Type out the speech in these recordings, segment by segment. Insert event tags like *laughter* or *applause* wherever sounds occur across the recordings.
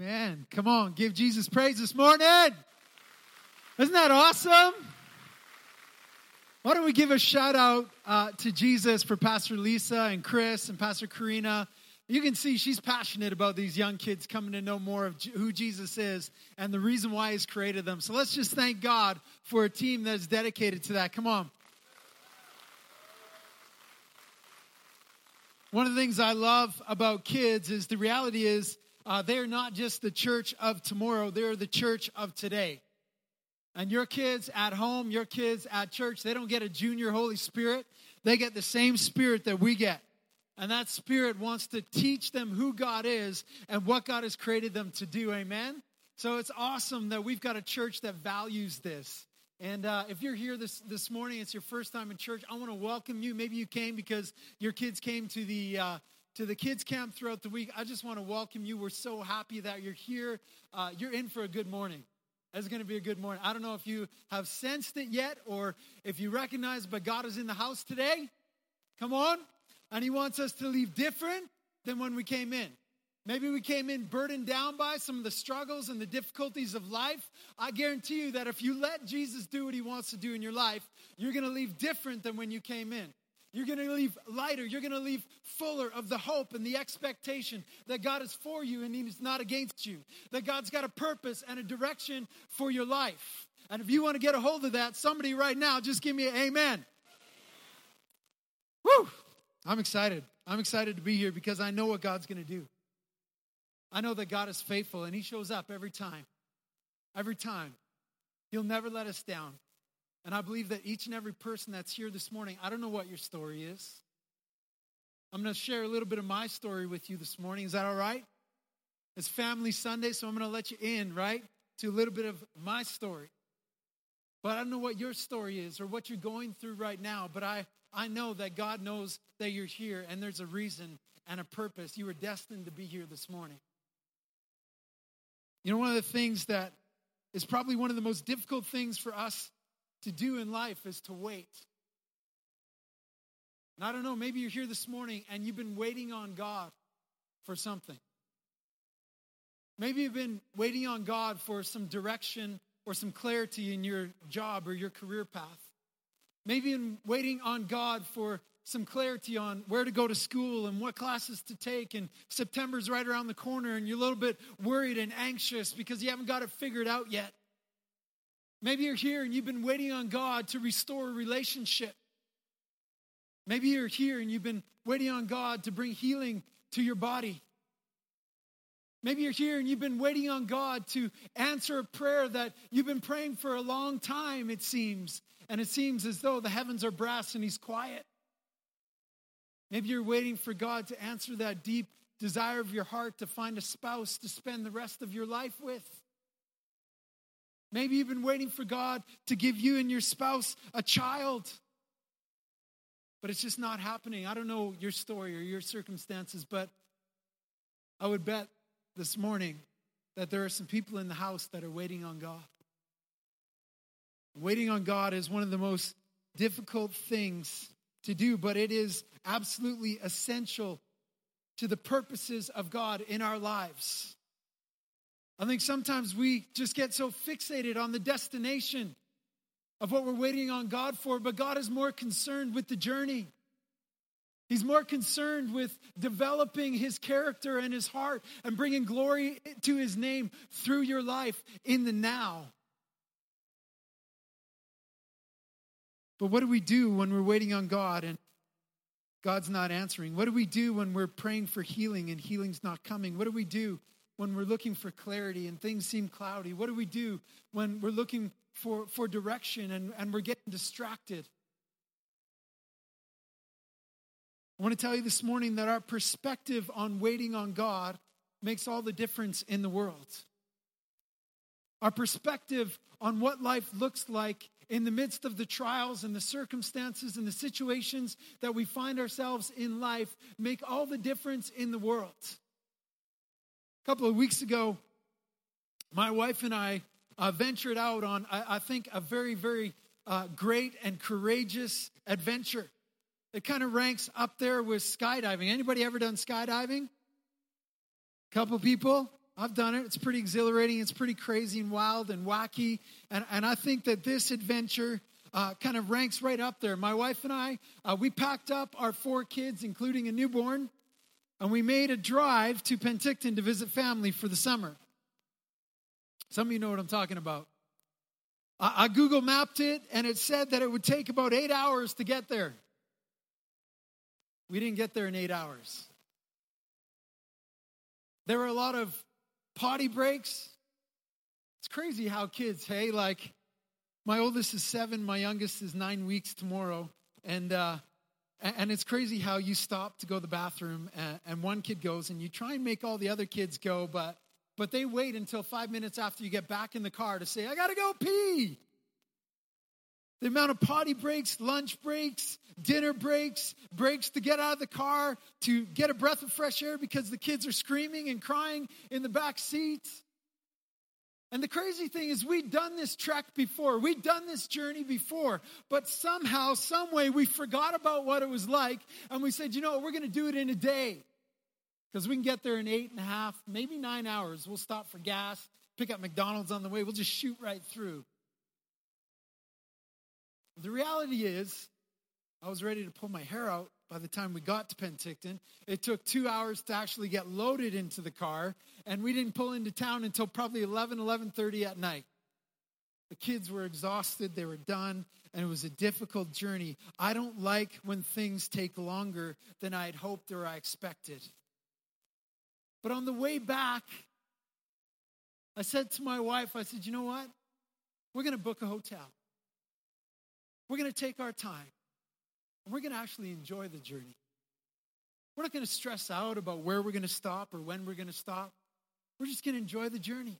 Amen. Come on, give Jesus praise this morning. Isn't that awesome? Why don't we give a shout out uh, to Jesus for Pastor Lisa and Chris and Pastor Karina? You can see she's passionate about these young kids coming to know more of who Jesus is and the reason why He's created them. So let's just thank God for a team that's dedicated to that. Come on. One of the things I love about kids is the reality is uh, they're not just the church of tomorrow, they're the church of today. And your kids at home, your kids at church, they don't get a junior Holy Spirit. They get the same Spirit that we get. And that Spirit wants to teach them who God is and what God has created them to do. Amen? So it's awesome that we've got a church that values this. And uh, if you're here this, this morning, it's your first time in church, I want to welcome you. Maybe you came because your kids came to the, uh, to the kids camp throughout the week. I just want to welcome you. We're so happy that you're here. Uh, you're in for a good morning. It's going to be a good morning. I don't know if you have sensed it yet or if you recognize, but God is in the house today. Come on. And He wants us to leave different than when we came in. Maybe we came in burdened down by some of the struggles and the difficulties of life. I guarantee you that if you let Jesus do what he wants to do in your life, you're going to leave different than when you came in. You're going to leave lighter. You're going to leave fuller of the hope and the expectation that God is for you and He's not against you. That God's got a purpose and a direction for your life. And if you want to get a hold of that, somebody right now, just give me an amen. Woo! I'm excited. I'm excited to be here because I know what God's going to do. I know that God is faithful and He shows up every time. Every time. He'll never let us down. And I believe that each and every person that's here this morning, I don't know what your story is. I'm going to share a little bit of my story with you this morning. Is that all right? It's Family Sunday, so I'm going to let you in, right, to a little bit of my story. But I don't know what your story is or what you're going through right now, but I, I know that God knows that you're here and there's a reason and a purpose. You were destined to be here this morning. You know, one of the things that is probably one of the most difficult things for us to do in life is to wait. And I don't know, maybe you're here this morning and you've been waiting on God for something. Maybe you've been waiting on God for some direction or some clarity in your job or your career path. Maybe been waiting on God for some clarity on where to go to school and what classes to take. And September's right around the corner and you're a little bit worried and anxious because you haven't got it figured out yet. Maybe you're here and you've been waiting on God to restore a relationship. Maybe you're here and you've been waiting on God to bring healing to your body. Maybe you're here and you've been waiting on God to answer a prayer that you've been praying for a long time, it seems. And it seems as though the heavens are brass and He's quiet. Maybe you're waiting for God to answer that deep desire of your heart to find a spouse to spend the rest of your life with. Maybe you've been waiting for God to give you and your spouse a child, but it's just not happening. I don't know your story or your circumstances, but I would bet this morning that there are some people in the house that are waiting on God. Waiting on God is one of the most difficult things to do, but it is absolutely essential to the purposes of God in our lives. I think sometimes we just get so fixated on the destination of what we're waiting on God for, but God is more concerned with the journey. He's more concerned with developing his character and his heart and bringing glory to his name through your life in the now. But what do we do when we're waiting on God and God's not answering? What do we do when we're praying for healing and healing's not coming? What do we do when we're looking for clarity and things seem cloudy? What do we do when we're looking for, for direction and, and we're getting distracted? I want to tell you this morning that our perspective on waiting on God makes all the difference in the world. Our perspective on what life looks like in the midst of the trials and the circumstances and the situations that we find ourselves in life make all the difference in the world. A couple of weeks ago, my wife and I uh, ventured out on, I, I, think, a very, very uh, great and courageous adventure. It kind of ranks up there with skydiving. Anybody ever done skydiving? A Couple people? I've done it. It's pretty exhilarating. It's pretty crazy and wild and wacky. And, and I think that this adventure uh, kind of ranks right up there. My wife and I, uh, we packed up our four kids, including a newborn, and we made a drive to Penticton to visit family for the summer. Some of you know what I'm talking about. I, I Google mapped it, and it said that it would take about eight hours to get there. We didn't get there in eight hours. There were a lot of potty breaks. It's crazy how kids, hey, like my oldest is seven, my youngest is nine weeks tomorrow. And, uh, and it's crazy how you stop to go to the bathroom and, one kid goes and you try and make all the other kids go, but, but they wait until five minutes after you get back in the car to say, I gotta go pee. The amount of potty breaks, lunch breaks, dinner breaks, breaks to get out of the car, to get a breath of fresh air because the kids are screaming and crying in the back seats. And the crazy thing is, we'd done this trek before, we'd done this journey before, but somehow, some way, we forgot about what it was like, and we said, you know, we're going to do it in a day. Because we can get there in eight and a half, maybe nine hours. We'll stop for gas, pick up McDonald's on the way, we'll just shoot right through. The reality is, I was ready to pull my hair out by the time we got to Penticton. It took two hours to actually get loaded into the car, and we didn't pull into town until probably 11, 11.30 at night. The kids were exhausted, they were done, and it was a difficult journey. I don't like when things take longer than I'd hoped or I expected. But on the way back, I said to my wife, I said, you know what? We're going to book a hotel. We're going to take our time we're going to actually enjoy the journey. We're not going to stress out about where we're going to stop or when we're going to stop. We're just going to enjoy the journey.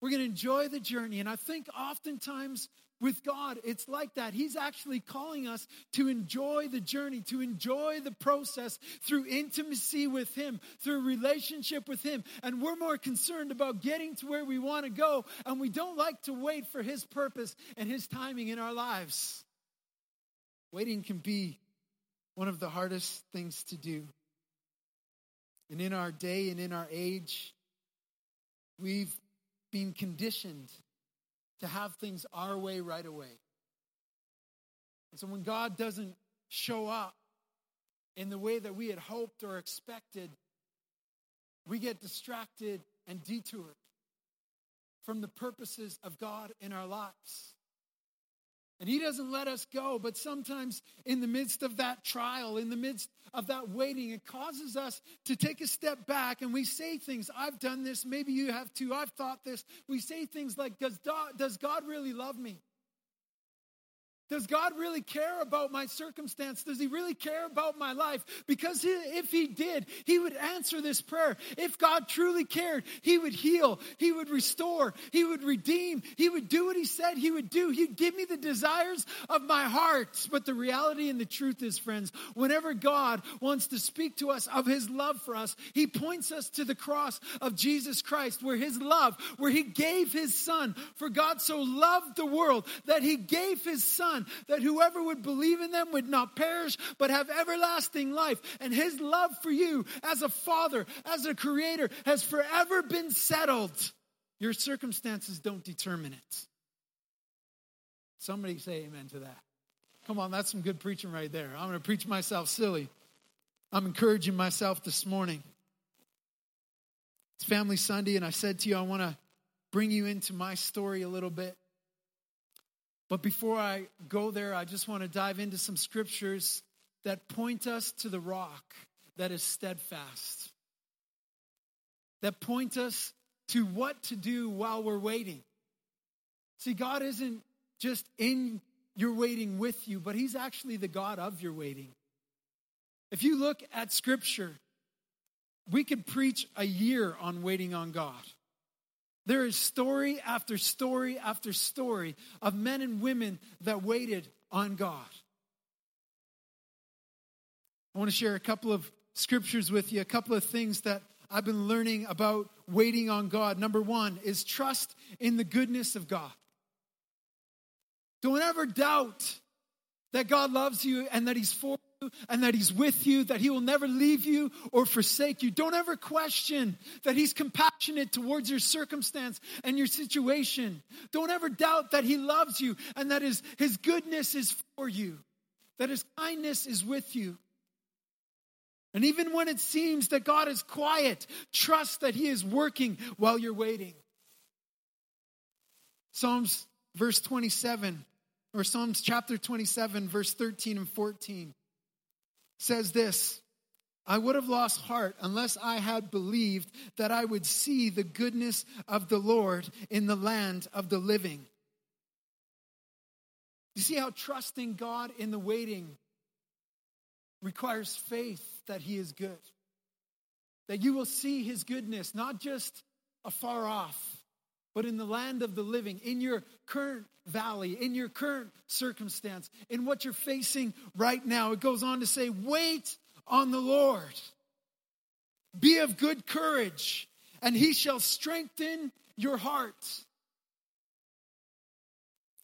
We're going to enjoy the journey. And I think oftentimes with God, it's like that. He's actually calling us to enjoy the journey, to enjoy the process through intimacy with Him, through relationship with Him. And we're more concerned about getting to where we want to go, and we don't like to wait for His purpose and His timing in our lives. Waiting can be one of the hardest things to do. And in our day and in our age, we've been conditioned to have things our way right away. And so when God doesn't show up in the way that we had hoped or expected, we get distracted and detoured from the purposes of God in our lives. And he doesn't let us go, but sometimes in the midst of that trial, in the midst of that waiting, it causes us to take a step back and we say things. I've done this, maybe you have too. I've thought this. We say things like, Does God, does God really love me? Does God really care about my circumstance? Does He really care about my life? Because if He did, He would answer this prayer. If God truly cared, He would heal, He would restore, He would redeem, He would do what He said He would do. He'd give me the desires of my heart. But the reality and the truth is, friends, whenever God wants to speak to us of His love for us, He points us to the cross of Jesus Christ, where His love, where He gave His Son. For God so loved the world that He gave His Son Son, that whoever would believe in them would not perish, but have everlasting life. And his love for you as a father, as a creator, has forever been settled. Your circumstances don't determine it. Somebody say amen to that. Come on, that's some good preaching right there. I'm going to preach myself silly. I'm encouraging myself this morning. It's Family Sunday, and I said to you, I want to bring you into my story a little bit. But before I go there, I just want to dive into some scriptures that point us to the rock that is steadfast, that point us to what to do while we're waiting. See, God isn't just in your waiting with you, but He's actually the God of your waiting. If you look at scripture, we could preach a year on waiting on God. There is story after story after story of men and women that waited on God. I want to share a couple of scriptures with you, a couple of things that I've been learning about waiting on God. Number one is trust in the goodness of God. Don't ever doubt that God loves you and that He's for you and that He's with you, that He will never leave you or forsake you. Don't ever question that He's compassionate towards your circumstance and your situation. Don't ever doubt that He loves you and that His, his goodness is for you, that His kindness is with you. And even when it seems that God is quiet, trust that He is working while you're waiting. Psalms verse 27, or Psalms chapter 27, verse 13 and 14 says this I would have lost heart unless I had believed that I would see the goodness of the Lord in the land of the living. You see how trusting God in the waiting requires faith that He is good. That you will see His goodness, not just afar off, but in the land of the living, in your current valley, in your current circumstance, in what you're facing right now. It goes on to say, wait on the Lord. Be of good courage, and he shall strengthen your heart.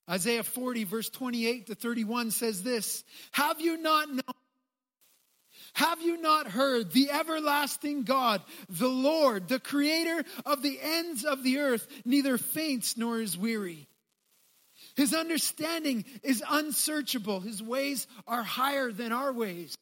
Isaiah 40, verse 28 to 31 says this Have you not known? Have you not heard the everlasting God, the Lord, the creator of the ends of the earth, neither faints nor is weary? His understanding is unsearchable. His ways are higher than our ways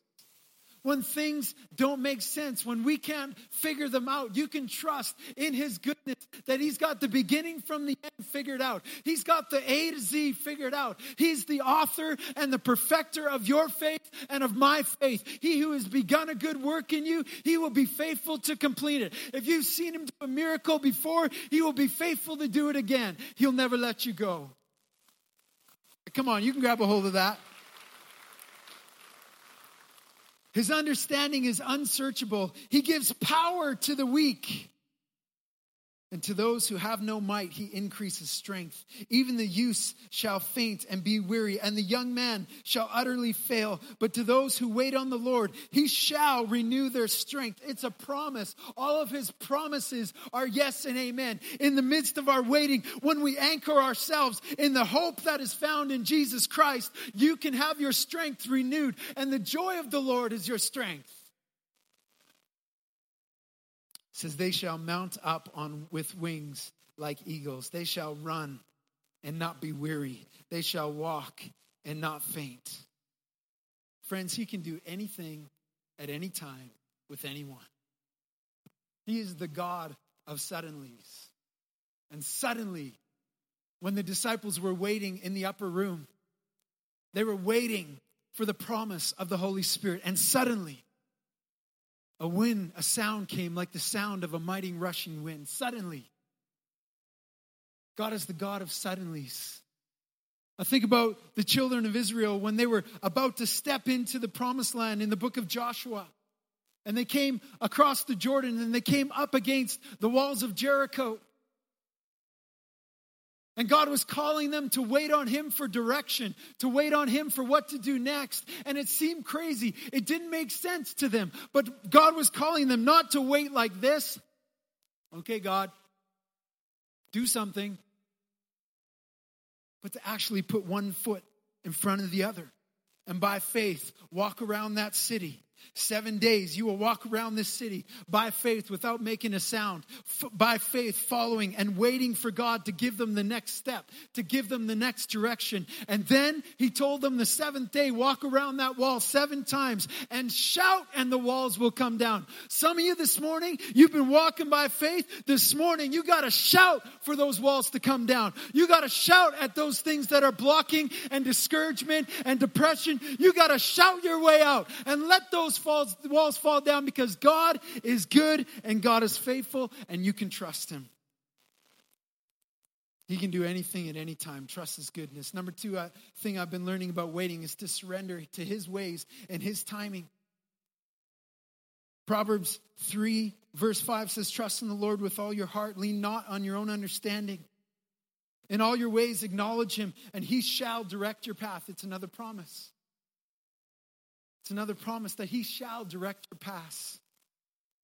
when things don't make sense, when we can't figure them out, you can trust in His goodness that He's got the beginning from the end figured out. He's got the A to Z figured out. He's the author and the perfecter of your faith and of my faith. He who has begun a good work in you, He will be faithful to complete it. If you've seen Him do a miracle before, He will be faithful to do it again. He'll never let you go. Come on, you can grab a hold of that. His understanding is unsearchable. He gives power to the weak. And to those who have no might, he increases strength. Even the youth shall faint and be weary, and the young man shall utterly fail. But to those who wait on the Lord, he shall renew their strength. It's a promise. All of his promises are yes and amen. In the midst of our waiting, when we anchor ourselves in the hope that is found in Jesus Christ, you can have your strength renewed, and the joy of the Lord is your strength says they shall mount up on with wings like eagles. They shall run and not be weary. They shall walk and not faint. Friends he can do anything at any time with anyone. He is the god of suddenlies. And suddenly when the disciples were waiting in the upper room they were waiting for the promise of the holy spirit. And suddenly a wind, a sound came like the sound of a mighty rushing wind. Suddenly, God is the God of suddenlies. I think about the children of Israel when they were about to step into the promised land in the book of Joshua. And they came across the Jordan and they came up against the walls of Jericho. And God was calling them to wait on Him for direction, to wait on Him for what to do next. And it seemed crazy. It didn't make sense to them. But God was calling them not to wait like this. Okay, God, do something. But to actually put one foot in front of the other. And by faith, walk around that city Seven days you will walk around this city by faith without making a sound, F- by faith following and waiting for God to give them the next step, to give them the next direction. And then he told them the seventh day, walk around that wall seven times and shout, and the walls will come down. Some of you this morning, you've been walking by faith. This morning, you got to shout for those walls to come down. You got to shout at those things that are blocking and discouragement and depression. You got to shout your way out and let those falls, walls fall down because God is good and God is faithful and you can trust Him. He can do anything at any time. Trust His goodness. Number two uh, thing I've been learning about waiting is to surrender to His ways and His timing. Proverbs 3, verse 5 says, Trust in the Lord with all your heart, lean not on your own understanding. In all your ways, acknowledge Him, and He shall direct your path. It's another promise. It's another promise that He shall direct your path.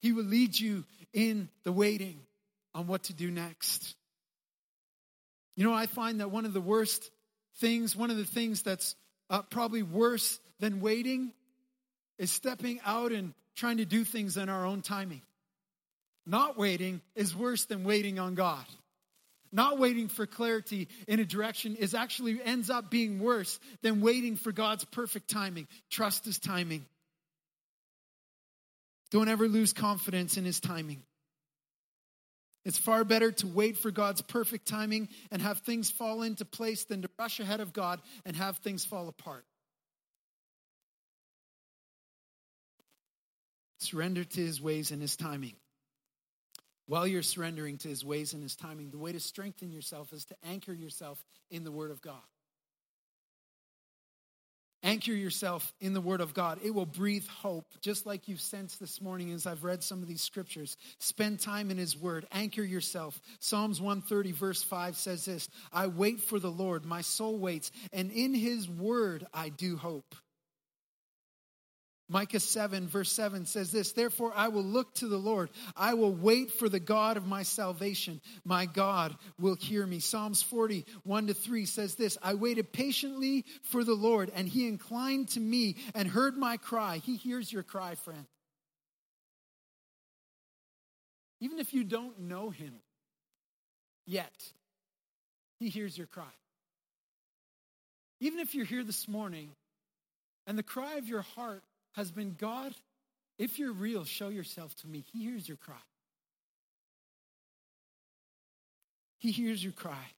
He will lead you in the waiting on what to do next. You know, I find that one of the worst things, one of the things that's uh, probably worse than waiting, is stepping out and trying to do things in our own timing. Not waiting is worse than waiting on God. Not waiting for clarity in a direction is actually ends up being worse than waiting for God's perfect timing. Trust his timing. Don't ever lose confidence in his timing. It's far better to wait for God's perfect timing and have things fall into place than to rush ahead of God and have things fall apart. Surrender to his ways and his timing. While you're surrendering to his ways and his timing, the way to strengthen yourself is to anchor yourself in the Word of God. Anchor yourself in the Word of God. It will breathe hope, just like you've sensed this morning as I've read some of these scriptures. Spend time in His Word. Anchor yourself. Psalms 130, verse 5 says this I wait for the Lord, my soul waits, and in His Word I do hope. Micah 7, verse 7 says this Therefore, I will look to the Lord. I will wait for the God of my salvation. My God will hear me. Psalms 40, 1 to 3 says this I waited patiently for the Lord, and he inclined to me and heard my cry. He hears your cry, friend. Even if you don't know him yet, he hears your cry. Even if you're here this morning and the cry of your heart been God, if you're real, show yourself to me. He hears your cry. He hears your cry.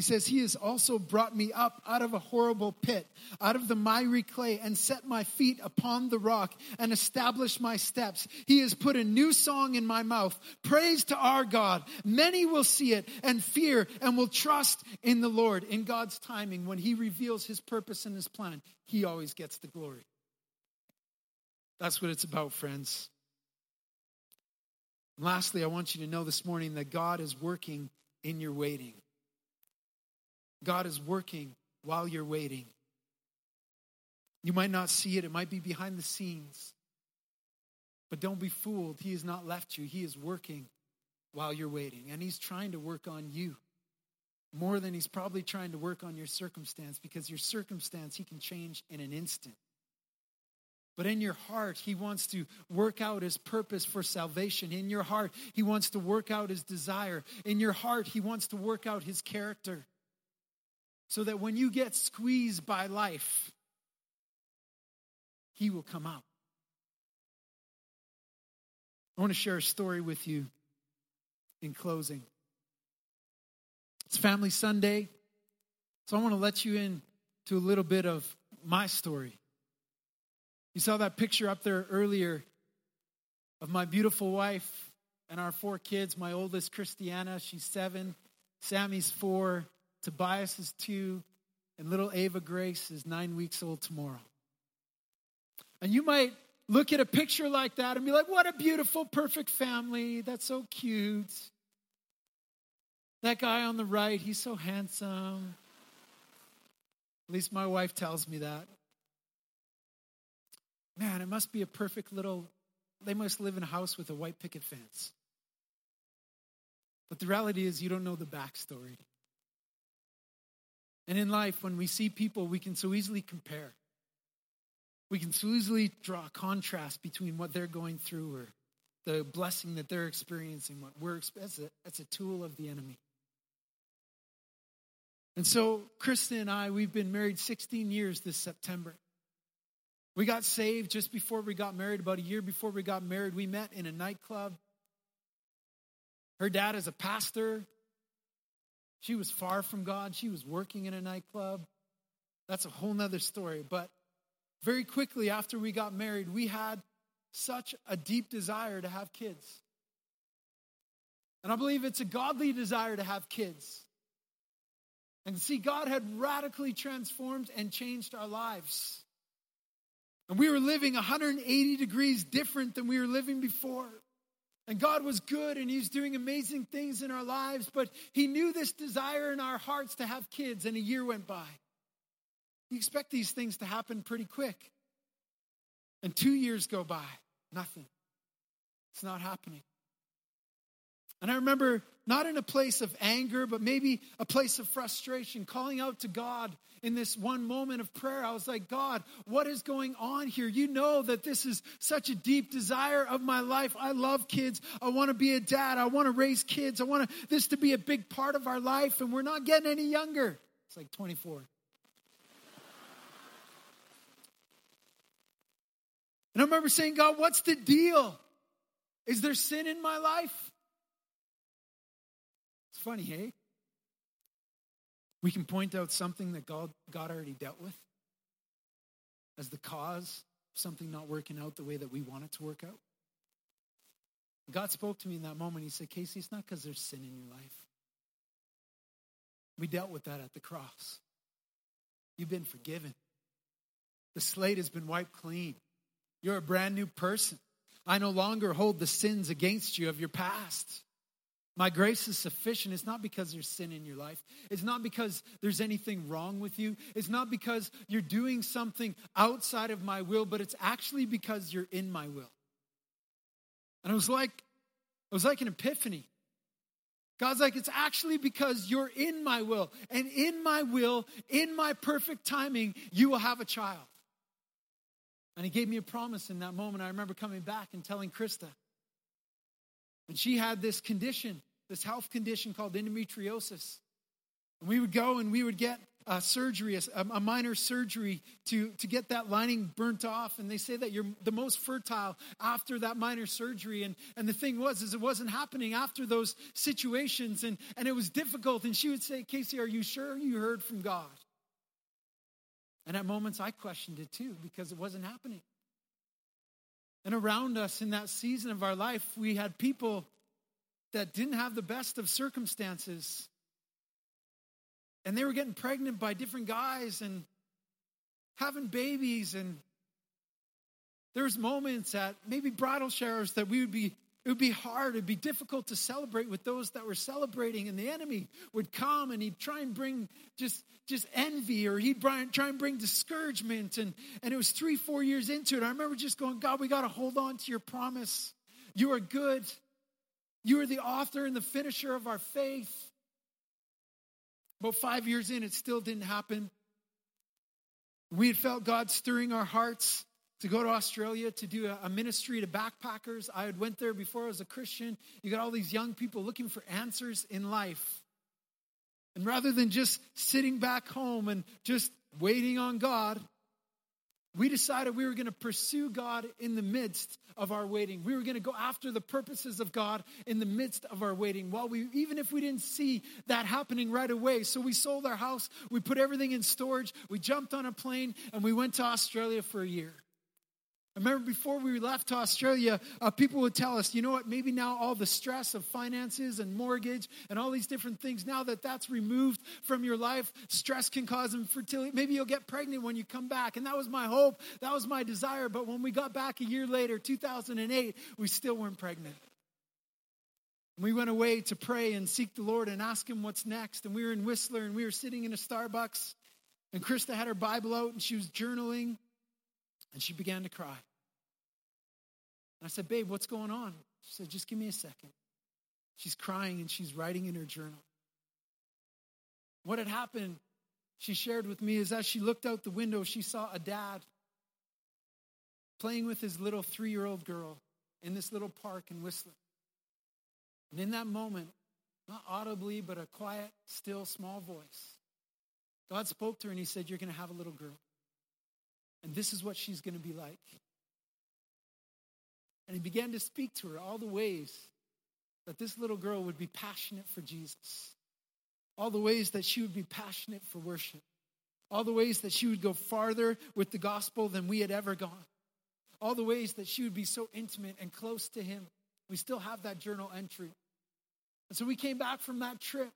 He says, He has also brought me up out of a horrible pit, out of the miry clay, and set my feet upon the rock and established my steps. He has put a new song in my mouth. Praise to our God. Many will see it and fear and will trust in the Lord. In God's timing, when He reveals His purpose and His plan, He always gets the glory. That's what it's about, friends. And lastly, I want you to know this morning that God is working in your waiting. God is working while you're waiting. You might not see it, it might be behind the scenes. But don't be fooled. He has not left you. He is working while you're waiting. And He's trying to work on you more than He's probably trying to work on your circumstance because your circumstance He can change in an instant. But in your heart, He wants to work out His purpose for salvation. In your heart, He wants to work out His desire. In your heart, He wants to work out His character so that when you get squeezed by life, He will come out. I want to share a story with you in closing. It's Family Sunday, so I want to let you in to a little bit of my story. You saw that picture up there earlier of my beautiful wife and our four kids. My oldest, Christiana, she's seven. Sammy's four. Tobias is two, and little Ava Grace is nine weeks old tomorrow. And you might look at a picture like that and be like, what a beautiful, perfect family. That's so cute. That guy on the right, he's so handsome. At least my wife tells me that. Man, it must be a perfect little, they must live in a house with a white picket fence. But the reality is, you don't know the backstory. And in life, when we see people, we can so easily compare. We can so easily draw a contrast between what they're going through or the blessing that they're experiencing. What we're it's a, it's a tool of the enemy. And so, Krista and I, we've been married 16 years this September. We got saved just before we got married, about a year before we got married. We met in a nightclub. Her dad is a pastor. She was far from God. She was working in a nightclub. That's a whole nother story. But very quickly after we got married, we had such a deep desire to have kids. And I believe it's a godly desire to have kids. And see, God had radically transformed and changed our lives. And we were living 180 degrees different than we were living before. And God was good and He's doing amazing things in our lives, but He knew this desire in our hearts to have kids, and a year went by. You expect these things to happen pretty quick. And two years go by, nothing. It's not happening. And I remember not in a place of anger, but maybe a place of frustration, calling out to God in this one moment of prayer. I was like, God, what is going on here? You know that this is such a deep desire of my life. I love kids. I want to be a dad. I want to raise kids. I want this to be a big part of our life, and we're not getting any younger. It's like 24. And I remember saying, God, what's the deal? Is there sin in my life? Funny, hey? We can point out something that God, God already dealt with as the cause of something not working out the way that we want it to work out. God spoke to me in that moment. He said, Casey, it's not because there's sin in your life. We dealt with that at the cross. You've been forgiven. The slate has been wiped clean. You're a brand new person. I no longer hold the sins against you of your past. My grace is sufficient. It's not because there's sin in your life. It's not because there's anything wrong with you. It's not because you're doing something outside of my will, but it's actually because you're in my will. And it was like, it was like an epiphany. God's like, it's actually because you're in my will. And in my will, in my perfect timing, you will have a child. And he gave me a promise in that moment. I remember coming back and telling Krista. And she had this condition, this health condition called endometriosis. And we would go and we would get a surgery, a, a, minor surgery to, to get that lining burnt off. And they say that you're the most fertile after that minor surgery. And, and the thing was, is it wasn't happening after those situations. And, and it was difficult. And she would say, Casey, are you sure you heard from God? And at moments I questioned it too because it wasn't happening. And around us in that season of our life, we had people that didn't have the best of circumstances. And they were getting pregnant by different guys and having babies. And there was moments at maybe bridal showers that we would be it would be hard, it'd be difficult to celebrate with those that were celebrating, and the enemy would come and he'd try and bring just, just envy or he'd try and bring discouragement. And, and it was three, four years into it. I remember just going, God, we got to hold on to your promise. You are good. You are the author and the finisher of our faith. About five years in, it still didn't happen. We had felt God stirring our hearts to go to Australia to do a, ministry to backpackers. I had went there before I was a Christian. You got all these young people looking for answers in life. And rather than just sitting back home and just waiting on God, we decided we were going to pursue God in the midst of our waiting. We were going to go after the purposes of God in the midst of our waiting. While we, even if we didn't see that happening right away, so we sold our house, we put everything in storage, we jumped on a plane, and we went to Australia for a year. I remember before we left to Australia, uh, people would tell us, you know what, maybe now all the stress of finances and mortgage and all these different things, now that that's removed from your life, stress can cause infertility. Maybe you'll get pregnant when you come back. And that was my hope, that was my desire. But when we got back a year later, 2008, we still weren't pregnant. We went away to pray and seek the Lord and ask Him what's next. And we were in Whistler and we were sitting in a Starbucks. And Krista had her Bible out and she was journaling. And she began to cry. And I said, Babe, what's going on? She said, Just give me a second. She's crying and she's writing in her journal. What had happened, she shared with me, is as she looked out the window, she saw a dad playing with his little three year old girl in this little park in Whistler. And in that moment, not audibly, but a quiet, still, small voice, God spoke to her and he said, You're going to have a little girl. And this is what she's going to be like. And he began to speak to her all the ways that this little girl would be passionate for Jesus, all the ways that she would be passionate for worship, all the ways that she would go farther with the gospel than we had ever gone, all the ways that she would be so intimate and close to him. We still have that journal entry. And so we came back from that trip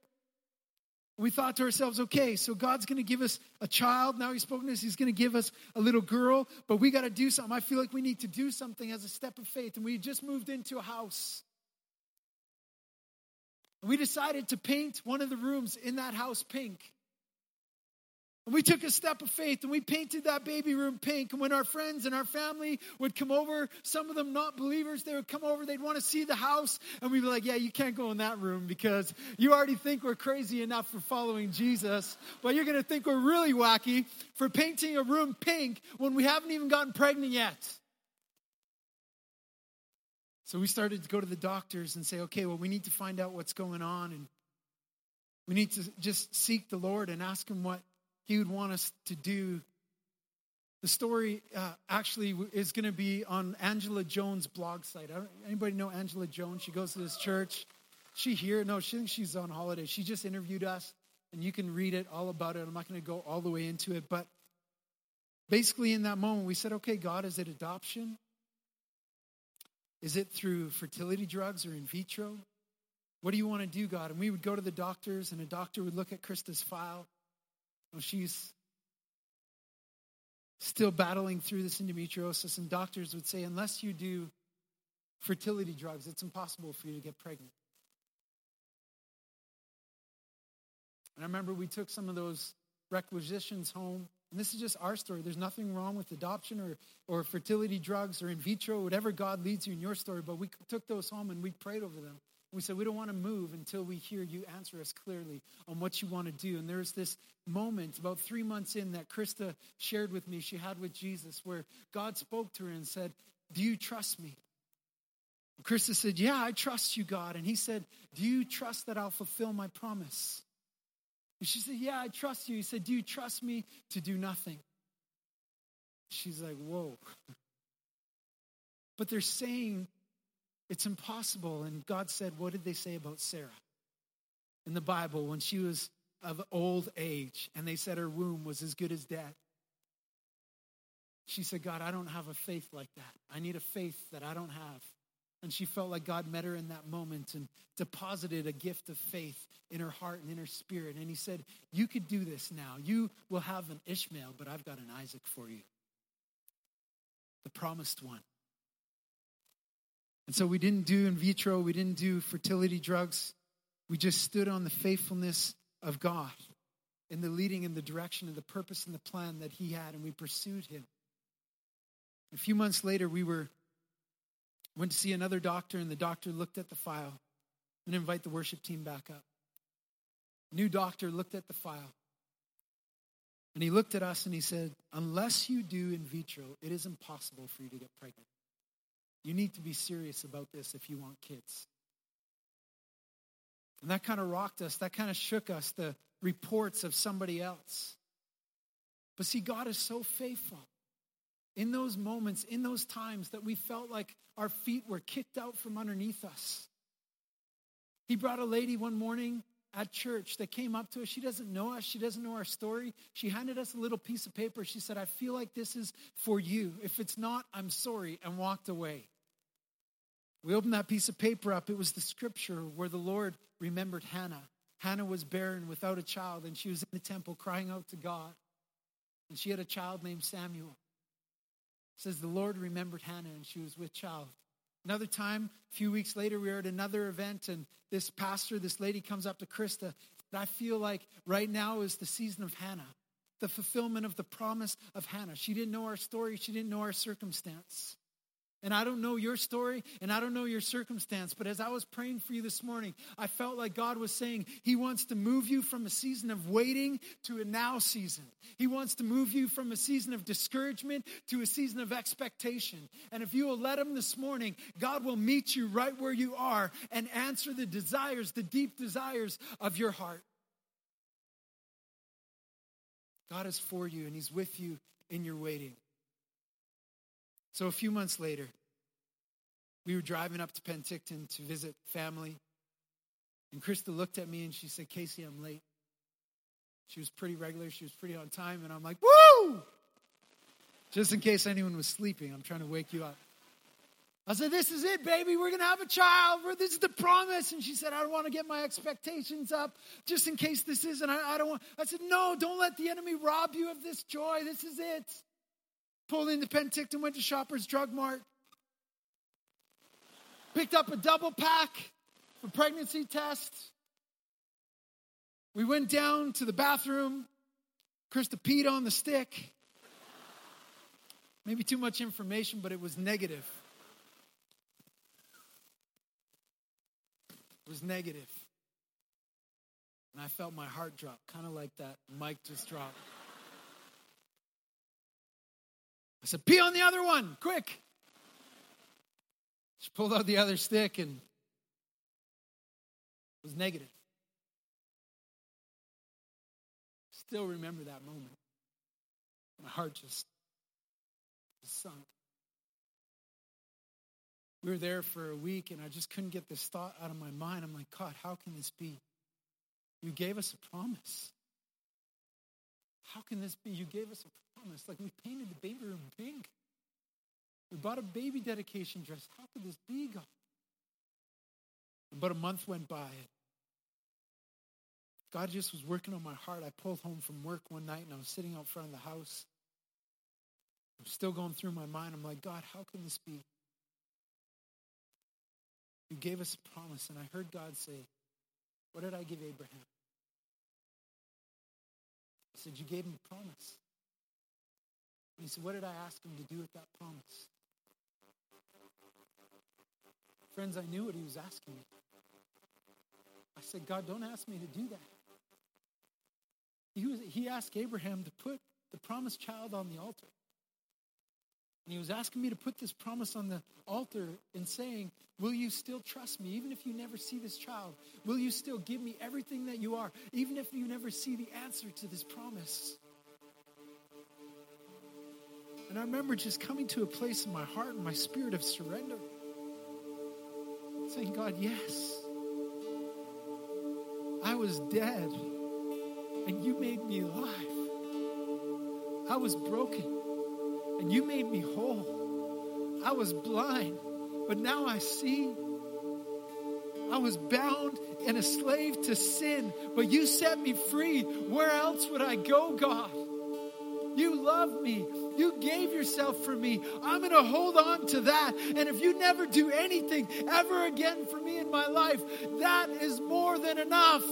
we thought to ourselves, okay, so God's going to give us a child. Now He's spoken to us. He's going to give us a little girl, but we got to do something. I feel like we need to do something as a step of faith. And we just moved into a house. We decided to paint one of the rooms in that house pink. And we took a step of faith and we painted that baby room pink. And when our friends and our family would come over, some of them not believers, they would come over, they'd want to see the house. And we'd be like, yeah, you can't go in that room because you already think we're crazy enough for following Jesus. But you're going to think we're really wacky for painting a room pink when we haven't even gotten pregnant yet. So we started to go to the doctors and say, okay, well, we need to find out what's going on. And we need to just seek the Lord and ask Him what he would want us to do. The story uh, actually is going to be on Angela Jones' blog site. Anybody know Angela Jones? She goes to this church. She here? No, she thinks she's on holiday. She just interviewed us, and you can read it all about it. I'm not going to go all the way into it, but basically, in that moment, we said, "Okay, God, is it adoption? Is it through fertility drugs or in vitro? What do you want to do, God?" And we would go to the doctors, and a doctor would look at Krista's file she's still battling through this endometriosis, and doctors would say, unless you do fertility drugs, it's impossible for you to get pregnant. And I remember we took some of those requisitions home. And this is just our story. There's nothing wrong with adoption or, or fertility drugs or in vitro, whatever God leads you in your story. But we took those home and we prayed over them. We said, we don't want to move until we hear you answer us clearly on what you want to do. And there's this moment about three months in that Krista shared with me, she had with Jesus, where God spoke to her and said, Do you trust me? And Krista said, Yeah, I trust you, God. And he said, Do you trust that I'll fulfill my promise? And she said, Yeah, I trust you. He said, Do you trust me to do nothing? She's like, Whoa. *laughs* But they're saying it's impossible. And God said, What did they say about Sarah in the Bible when she was of old age and they said her womb was as good as dead? She said, God, I don't have a faith like that. I need a faith that I don't have. And she felt like God met her in that moment and deposited a gift of faith in her heart and in her spirit. And he said, You could do this now. You will have an Ishmael, but I've got an Isaac for you. The promised one. And so we didn't do in vitro, we didn't do fertility drugs. We just stood on the faithfulness of God in the leading in the direction of the purpose and the plan that He had, and we pursued Him. A few months later, we were went to see another doctor, and the doctor looked at the file and invite the worship team back up. New doctor looked at the file. And he looked at us and he said, Unless you do in vitro, it is impossible for you to get pregnant. You need to be serious about this if you want kids. And that kind of rocked us. That kind of shook us, the reports of somebody else. But see, God is so faithful. In those moments, in those times that we felt like our feet were kicked out from underneath us. He brought a lady one morning at church that came up to us. She doesn't know us, she doesn't know our story. She handed us a little piece of paper. She said, I feel like this is for you. If it's not, I'm sorry, and walked away. We opened that piece of paper up. It was the scripture where the Lord remembered Hannah. Hannah was barren without a child, and she was in the temple crying out to God. And she had a child named Samuel. It says the Lord remembered Hannah, and she was with child. Another time, a few weeks later, we were at another event, and this pastor, this lady comes up to Krista. And I feel like right now is the season of Hannah, the fulfillment of the promise of Hannah. She didn't know our story, she didn't know our circumstance. And I don't know your story and I don't know your circumstance, but as I was praying for you this morning, I felt like God was saying He wants to move you from a season of waiting to a now season. He wants to move you from a season of discouragement to a season of expectation. And if you will let Him this morning, God will meet you right where you are and answer the desires, the deep desires of your heart. God is for you and He's with you in your waiting. So a few months later, we were driving up to Penticton to visit family. And Krista looked at me and she said, Casey, I'm late. She was pretty regular. She was pretty on time. And I'm like, woo! Just in case anyone was sleeping, I'm trying to wake you up. I said, This is it, baby. We're going to have a child. This is the promise. And she said, I don't want to get my expectations up just in case this isn't. I, I don't want. I said, No, don't let the enemy rob you of this joy. This is it pulled into Penticton, went to Shoppers Drug Mart, picked up a double pack for pregnancy tests. We went down to the bathroom, Krista peed on the stick. Maybe too much information, but it was negative. It was negative. And I felt my heart drop, kind of like that mic just dropped. I said, pee on the other one, quick. She pulled out the other stick and it was negative. Still remember that moment. My heart just, just sunk. We were there for a week and I just couldn't get this thought out of my mind. I'm like, God, how can this be? You gave us a promise. How can this be? You gave us a promise. Like we painted the baby room pink. We bought a baby dedication dress. How could this be, God? But a month went by. God just was working on my heart. I pulled home from work one night and I was sitting out front of the house. I'm still going through my mind. I'm like, God, how can this be? You gave us a promise, and I heard God say, What did I give Abraham? I said, You gave him a promise. And he said, What did I ask him to do with that promise? Friends, I knew what he was asking me. I said, God, don't ask me to do that. He, was, he asked Abraham to put the promised child on the altar. And he was asking me to put this promise on the altar and saying, Will you still trust me, even if you never see this child? Will you still give me everything that you are, even if you never see the answer to this promise? And I remember just coming to a place in my heart and my spirit of surrender, saying, God, yes. I was dead, and you made me alive. I was broken and you made me whole. I was blind, but now I see. I was bound and a slave to sin, but you set me free. Where else would I go, God? You love me. You gave yourself for me. I'm going to hold on to that. And if you never do anything ever again for me in my life, that is more than enough.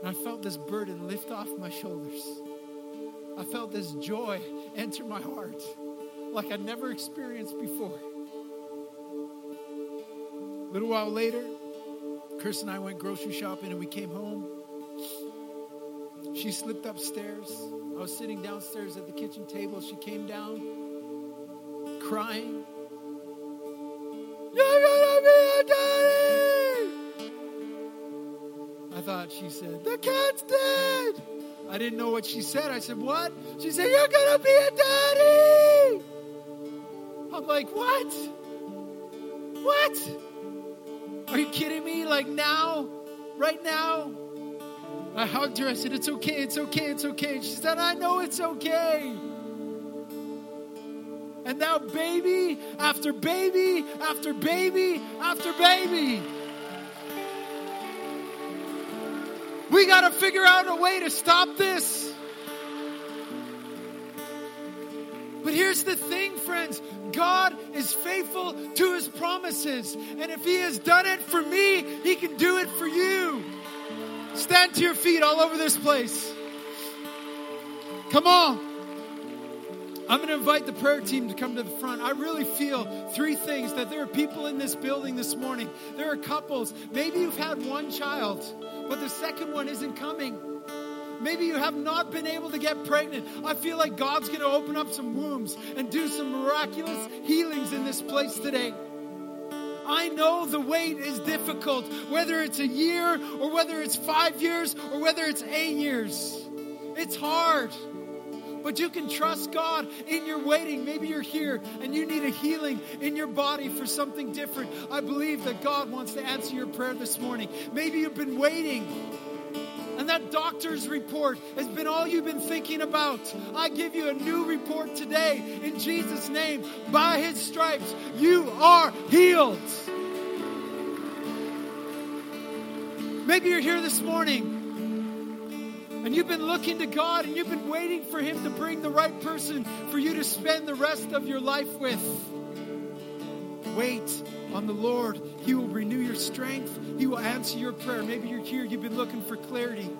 And I felt this burden lift off my shoulders. I felt this joy enter my heart like I'd never experienced before. A little while later, Krista and I went grocery shopping and we came home. She slipped upstairs. I was sitting downstairs at the kitchen table. She came down crying. You're gonna be a daddy! I thought she said, The cat's dead! I didn't know what she said. I said, What? She said, You're going to be a daddy. I'm like, What? What? Are you kidding me? Like now? Right now? I hugged her. I said, It's okay, it's okay, it's okay. And she said, I know it's okay. And now, baby after baby after baby after baby. We got to figure out a way to stop this. But here's the thing, friends God is faithful to his promises. And if he has done it for me, he can do it for you. Stand to your feet all over this place. Come on. I'm going to invite the prayer team to come to the front. I really feel three things that there are people in this building this morning. There are couples. Maybe you've had one child but the second one isn't coming. Maybe you have not been able to get pregnant. I feel like God's going to open up some wombs and do some miraculous healings in this place today. I know the wait is difficult, whether it's a year or whether it's five years or whether it's eight years. It's hard. But you can trust God in your waiting. Maybe you're here and you need a healing in your body for something different. I believe that God wants to answer your prayer this morning. Maybe you've been waiting and that doctor's report has been all you've been thinking about. I give you a new report today in Jesus' name. By his stripes, you are healed. Maybe you're here this morning and you've been looking to God and you've been waiting for Him to bring the right person for you to spend the rest of your life with. Wait on the Lord, He will renew your strength. He will answer your prayer. Maybe you're here, you've been looking for clarity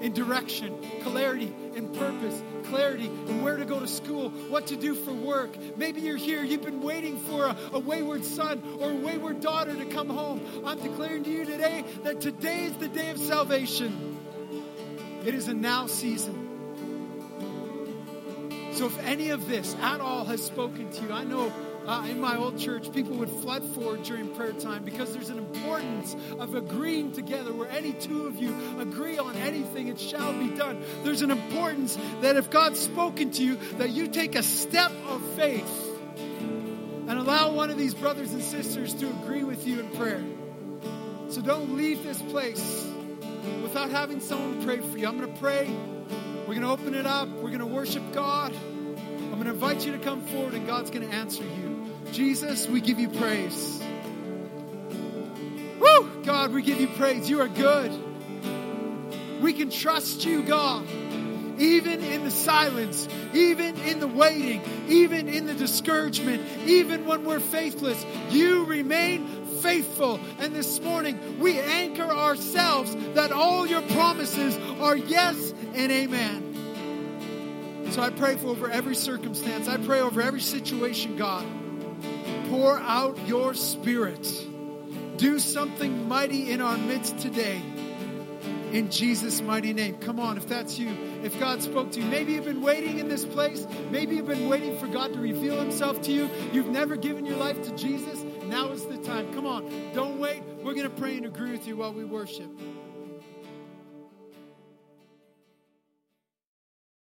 in direction, clarity in purpose, clarity in where to go to school, what to do for work. Maybe you're here, you've been waiting for a, a, wayward son or a wayward daughter to come home. I'm declaring to you today that today is the day of salvation. It is a now season. So if any of this at all has spoken to you, I know uh, in my old church, people would flood forward during prayer time because there's an importance of agreeing together where any two of you agree on anything, it shall be done. There's an importance that if God's spoken to you, that you take a step of faith and allow one of these brothers and sisters to agree with you in prayer. So don't leave this place without having someone pray for you. I'm going to pray. We're going to open it up. We're going to worship God. I'm going to invite you to come forward, and God's going to answer you. Jesus, we give you praise. Woo! God, we give you praise. You are good. We can trust you, God, even in the silence, even in the waiting, even in the discouragement, even when we're faithless. You remain faithful. And this morning, we anchor ourselves that all your promises are yes and amen. So I pray for over every circumstance. I pray over every situation, God pour out your spirit. Do something mighty in our midst today. In Jesus' mighty name. Come on, if that's you, if God spoke to you, maybe you've been waiting in this place. Maybe you've been waiting for God to reveal himself to you. You've never given your life to Jesus. Now is the time. Come on, don't wait. We're going to pray and agree with you while we worship.